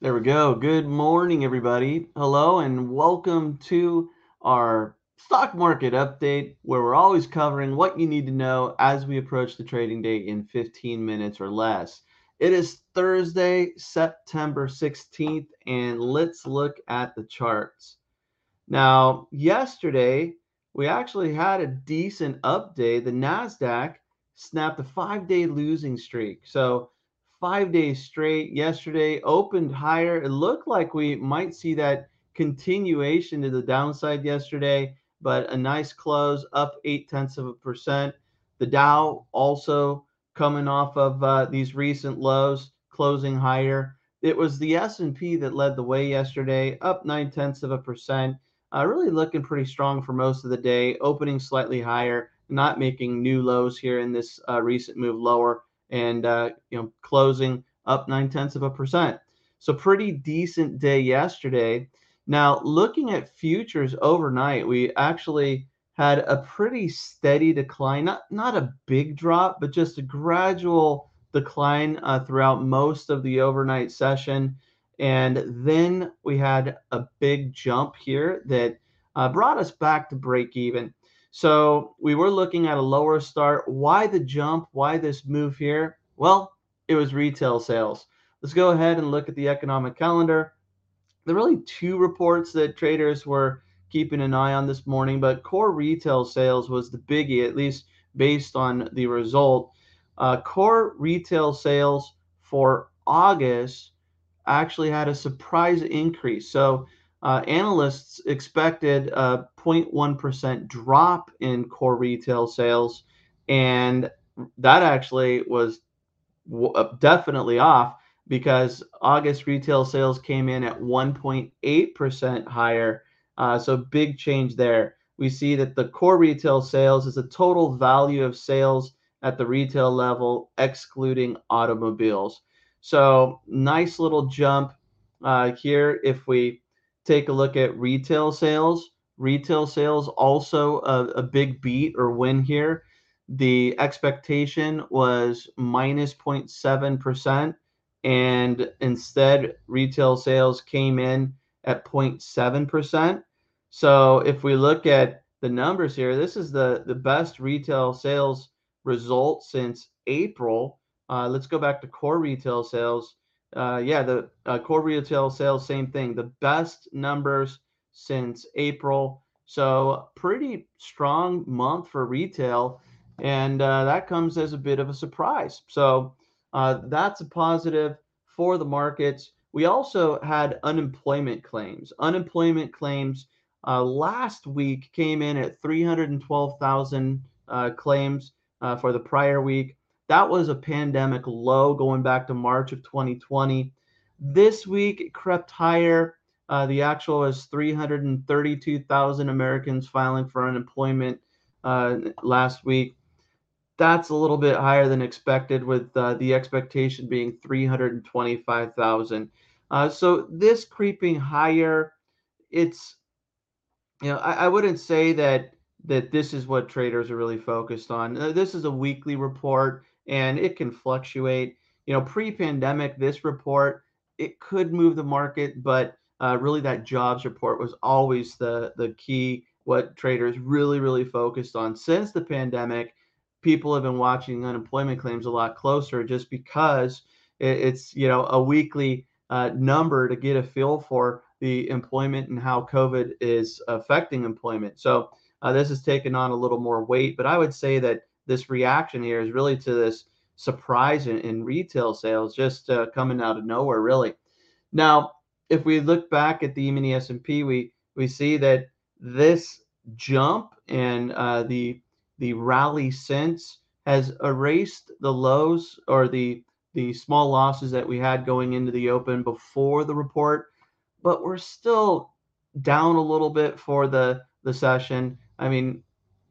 There we go. Good morning, everybody. Hello, and welcome to our stock market update, where we're always covering what you need to know as we approach the trading day in 15 minutes or less. It is Thursday, September 16th, and let's look at the charts. Now, yesterday, we actually had a decent update. The NASDAQ snapped a five day losing streak. So, five days straight. Yesterday opened higher. It looked like we might see that continuation to the downside yesterday, but a nice close up eight tenths of a percent. The Dow also coming off of uh, these recent lows, closing higher. It was the S&P that led the way yesterday, up nine tenths of a percent. Uh, really looking pretty strong for most of the day, opening slightly higher, not making new lows here in this uh, recent move lower and uh, you know closing up nine tenths of a percent. So pretty decent day yesterday. Now looking at futures overnight, we actually had a pretty steady decline, not not a big drop, but just a gradual decline uh, throughout most of the overnight session. And then we had a big jump here that uh, brought us back to break even. So we were looking at a lower start. Why the jump? Why this move here? Well, it was retail sales. Let's go ahead and look at the economic calendar. There are really two reports that traders were keeping an eye on this morning, but core retail sales was the biggie, at least based on the result. Uh, core retail sales for August actually had a surprise increase. So uh, analysts expected a 0.1% drop in core retail sales, and that actually was uh, definitely off because August retail sales came in at 1.8% higher. Uh, so big change there. We see that the core retail sales is the total value of sales at the retail level, excluding automobiles. So nice little jump uh, here if we take a look at retail sales. Retail sales also a, a big beat or win here. The expectation was minus 0.7%, and instead, retail sales came in at 0.7%. So if we look at the numbers here, this is the, the best retail sales result since April. Uh, let's go back to core retail sales uh, yeah, the uh, core retail sales, same thing. The best numbers since April. So pretty strong month for retail, and uh, that comes as a bit of a surprise. So uh, that's a positive for the markets. We also had unemployment claims. Unemployment claims uh, last week came in at 312,000 uh, claims for the prior week. That was a pandemic low going back to March of 2020. This week it crept higher. Uh, the actual was 332,000 Americans filing for unemployment uh, last week. That's a little bit higher than expected, with uh, the expectation being 325,000. Uh, so this creeping higher, it's you know I, I wouldn't say that that this is what traders are really focused on. Uh, this is a weekly report and it can fluctuate. You know, pre-pandemic, this report it could move the market, but uh, really that jobs report was always the the key. What traders really really focused on since the pandemic. People have been watching unemployment claims a lot closer, just because it, it's you know a weekly uh, number to get a feel for the employment and how COVID is affecting employment. So uh, this has taken on a little more weight, but I would say that this reaction here is really to this surprise in, in retail sales just uh, coming out of nowhere, really. Now, if we look back at the E-mini S&P, we we see that this jump and uh, the the rally since has erased the lows or the the small losses that we had going into the open before the report, but we're still down a little bit for the the session. I mean,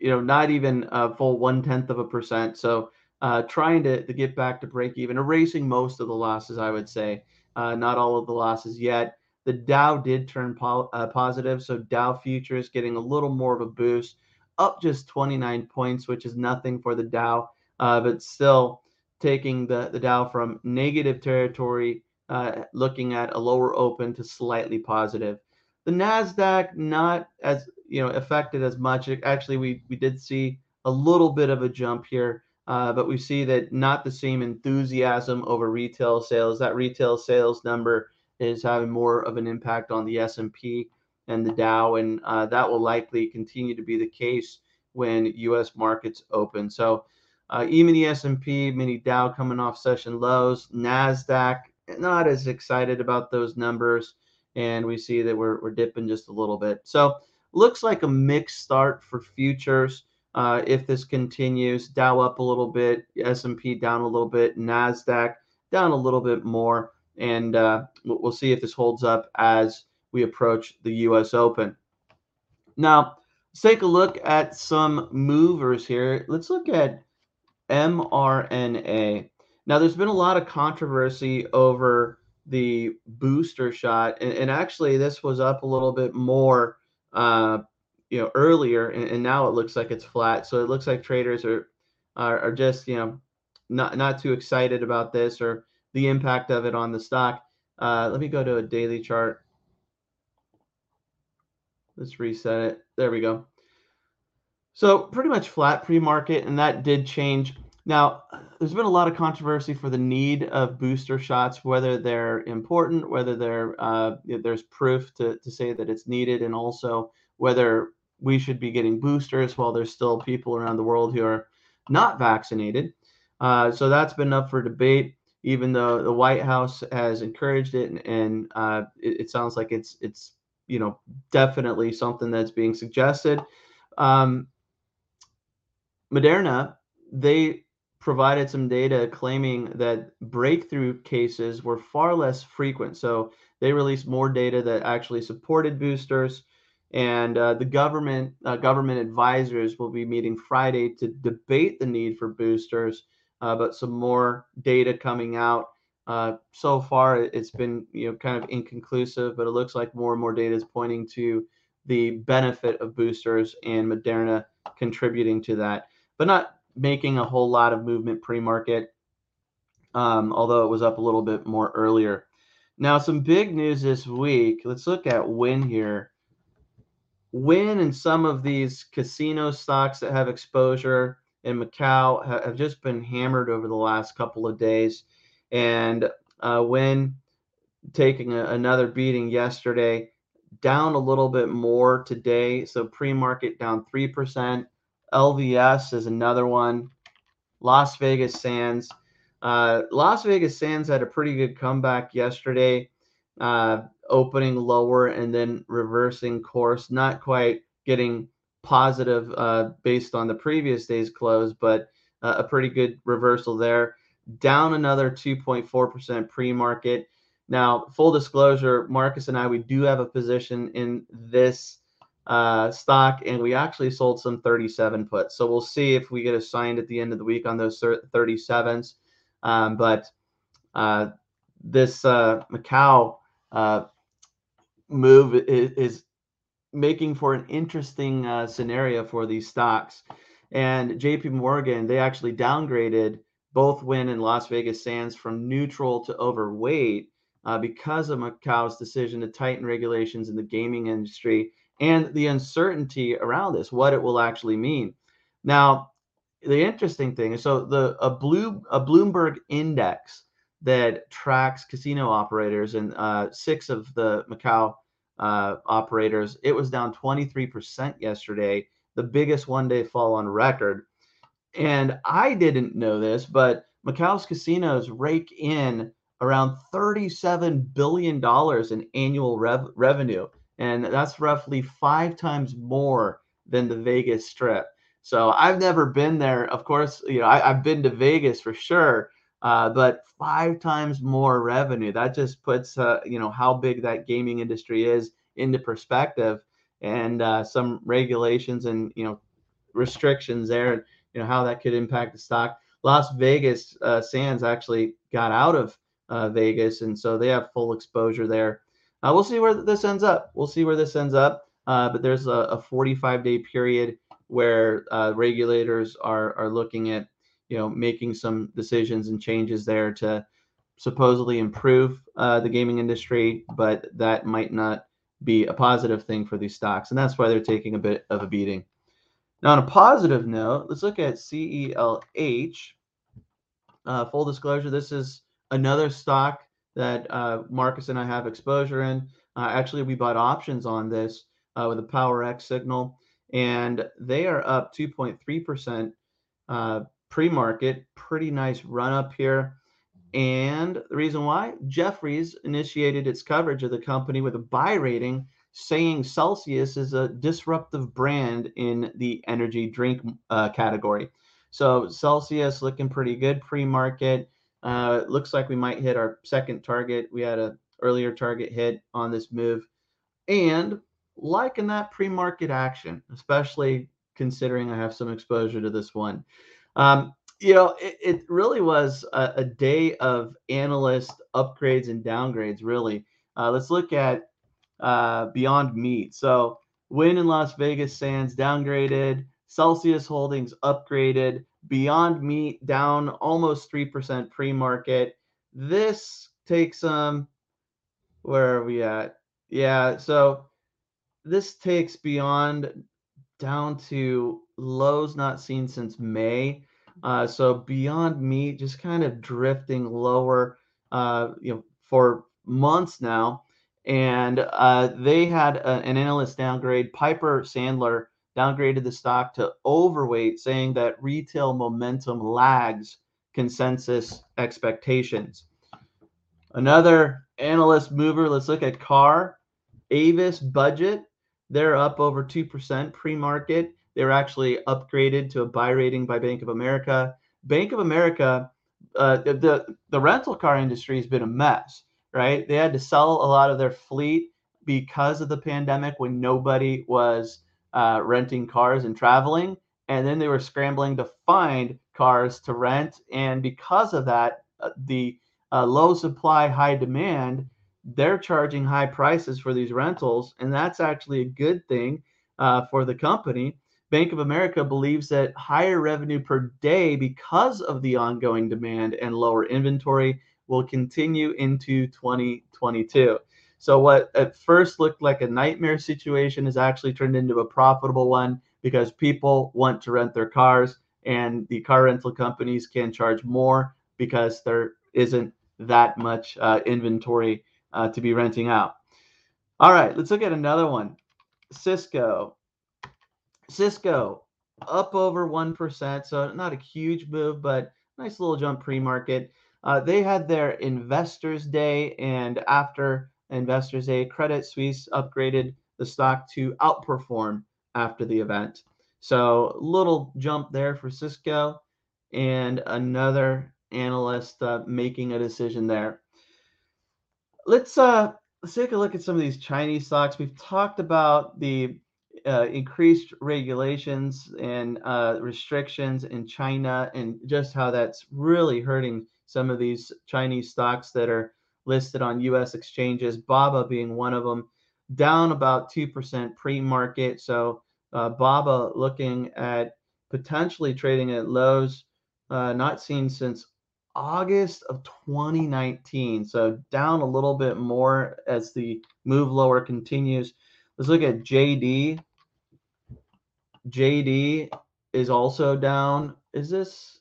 you know, not even a full one tenth of a percent. So uh, trying to, to get back to break even, erasing most of the losses, I would say, uh, not all of the losses yet. The Dow did turn po- uh, positive, so Dow futures getting a little more of a boost, up just 29 points, which is nothing for the Dow, uh, but still taking the, the Dow from negative territory uh, looking at a lower open to slightly positive. The Nasdaq not as you know affected as much. Actually, we we did see a little bit of a jump here, uh, but we see that not the same enthusiasm over retail sales. That retail sales number is having more of an impact on the S&P and the Dow, and uh, that will likely continue to be the case when U.S. markets open. So, uh, even the S&P, mini Dow coming off session lows, Nasdaq not as excited about those numbers, and we see that we're we're dipping just a little bit. So, looks like a mixed start for futures. Uh, if this continues, Dow up a little bit, S&P down a little bit, Nasdaq down a little bit more, and uh, we'll see if this holds up as we approach the U.S. Open. Now, let's take a look at some movers here. Let's look at mRNA. Now, there's been a lot of controversy over the booster shot, and, and actually, this was up a little bit more, uh, you know, earlier, and, and, now it looks like it's flat. So it looks like traders are, are are just you know not not too excited about this or the impact of it on the stock. Uh, let me go to a daily chart. Let's reset it. There we go. So pretty much flat pre-market, and that did change. Now, there's been a lot of controversy for the need of booster shots, whether they're important, whether they're uh, there's proof to, to say that it's needed, and also whether we should be getting boosters while there's still people around the world who are not vaccinated. Uh, so that's been up for debate, even though the White House has encouraged it, and, and uh, it, it sounds like it's it's you know, definitely something that's being suggested. Um, Moderna, they provided some data claiming that breakthrough cases were far less frequent. So they released more data that actually supported boosters. And uh, the government uh, government advisors will be meeting Friday to debate the need for boosters, uh, but some more data coming out uh, so far, it's been you know kind of inconclusive, but it looks like more and more data is pointing to the benefit of boosters and Moderna contributing to that, but not making a whole lot of movement pre-market. Um, although it was up a little bit more earlier. Now, some big news this week. Let's look at Wynn here. Wynn and some of these casino stocks that have exposure in Macau have just been hammered over the last couple of days. And uh, Wynn taking a, another beating yesterday, down a little bit more today. So pre market down 3%. LVS is another one. Las Vegas Sands. Uh, Las Vegas Sands had a pretty good comeback yesterday, uh, opening lower and then reversing course. Not quite getting positive uh, based on the previous day's close, but uh, a pretty good reversal there down another 2.4% pre-market. Now, full disclosure, Marcus and I, we do have a position in this uh, stock, and we actually sold some 37 puts. So we'll see if we get assigned at the end of the week on those 37s. Um, but uh, this uh, Macau uh, move is, is, making for an interesting uh, scenario for these stocks. And JP Morgan, they actually downgraded both Wynn and Las Vegas Sands from neutral to overweight uh, because of Macau's decision to tighten regulations in the gaming industry and the uncertainty around this, what it will actually mean. Now, the interesting thing is so the a blue a Bloomberg index that tracks casino operators and uh, six of the Macau uh, operators, it was down 23% yesterday, the biggest one day fall on record. And I didn't know this, but Macau's casinos rake in around $37 billion in annual rev- revenue. And that's roughly five times more than the Vegas Strip. So I've never been there. Of course, you know, I, have been to Vegas for sure, uh, but five times more revenue. That just puts, uh, you know, how big that gaming industry is into perspective and uh, some regulations and, you know, restrictions there and you know how that could impact the stock. Las Vegas uh, Sands actually got out of uh, Vegas, and so they have full exposure there. Uh, we'll see where this ends up. We'll see where this ends up. Uh, but there's a, a 45 day period where uh, regulators are are looking at you know making some decisions and changes there to supposedly improve uh, the gaming industry, but that might not be a positive thing for these stocks. And that's why they're taking a bit of a beating. Now, on a positive note, let's look at CELH. Uh, full disclosure, this is another stock that uh, Marcus and I have exposure in. Uh, actually, we bought options on this uh, with a PowerX signal, and they are up 2.3% uh, pre-market. Pretty nice run up here. And the reason why Jefferies initiated its coverage of the company with a buy rating, saying Celsius is a disruptive brand in the energy drink uh, category. So Celsius looking pretty good pre-market. Uh, it looks like we might hit our second target. We had a earlier target hit on this move, and liking that pre-market action, especially considering I have some exposure to this one. Um, you know, it, it really was a, a, day of analyst upgrades and downgrades. Really, uh, let's look at uh, Beyond Meat. So, Wynn in Las Vegas Sands downgraded. Celsius Holdings upgraded. Beyond Meat down almost 3% pre market. This takes um where are we at? Yeah, so this takes Beyond down to lows not seen since May. Uh, so Beyond Meat just kind of drifting lower, uh, you know, for months now. And uh, they had a, an analyst downgrade. Piper Sandler downgraded the stock to overweight, saying that retail momentum lags consensus expectations. Another analyst mover, let's look at CAR. Avis Budget, they're up over 2% pre market. They were actually upgraded to a buy rating by Bank of America. Bank of America, uh, the, the rental car industry has been a mess, right? They had to sell a lot of their fleet because of the pandemic when nobody was uh, renting cars and traveling. And then they were scrambling to find cars to rent. And because of that, uh, the uh, low supply, high demand, they're charging high prices for these rentals. And that's actually a good thing uh, for the company. Bank of America believes that higher revenue per day because of the ongoing demand and lower inventory will continue into 2022. So what at first looked like a nightmare situation has actually turned into a profitable one because people want to rent their cars and the car rental companies can charge more because there isn't that much uh, inventory uh, to be renting out. All right, let's look at another one. Cisco. Cisco up over 1%, so not a huge move, but nice little jump pre-market. Uh, they had their investors day and after investors a Credit Suisse upgraded the stock to outperform after the event. So little jump there for Cisco and another analyst uh, making a decision there. Let's uh, let's take a look at some of these Chinese stocks. We've talked about the uh, increased regulations and uh, restrictions in China and just how that's really hurting some of these Chinese stocks that are listed on US exchanges, BABA being one of them, down about 2% pre market. So, uh, BABA looking at potentially trading at lows uh, not seen since August of 2019. So, down a little bit more as the move lower continues. Let's look at JD. JD is also down. Is this?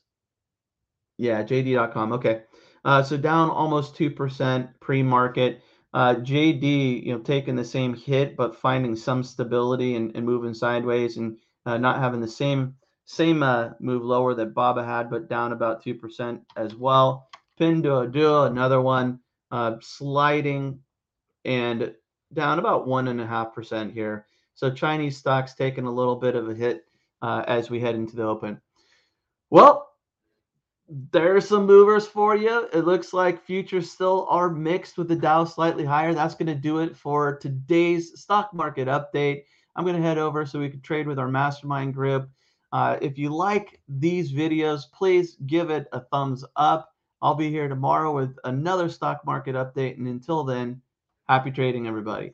Yeah, JD.com. Okay. Uh, so down almost 2% pre-market. Uh, JD, you know, taking the same hit, but finding some stability and, and moving sideways and uh, not having the same same uh, move lower that Baba had, but down about 2% as well. Pinduoduo, another one, uh, sliding and down about 1.5% here. So Chinese stocks taking a little bit of a hit uh, as we head into the open. Well, there's some movers for you. It looks like futures still are mixed with the Dow slightly higher. That's going to do it for today's stock market update. I'm going to head over so we can trade with our mastermind group. Uh, if you like these videos, please give it a thumbs up. I'll be here tomorrow with another stock market update. And until then, happy trading, everybody.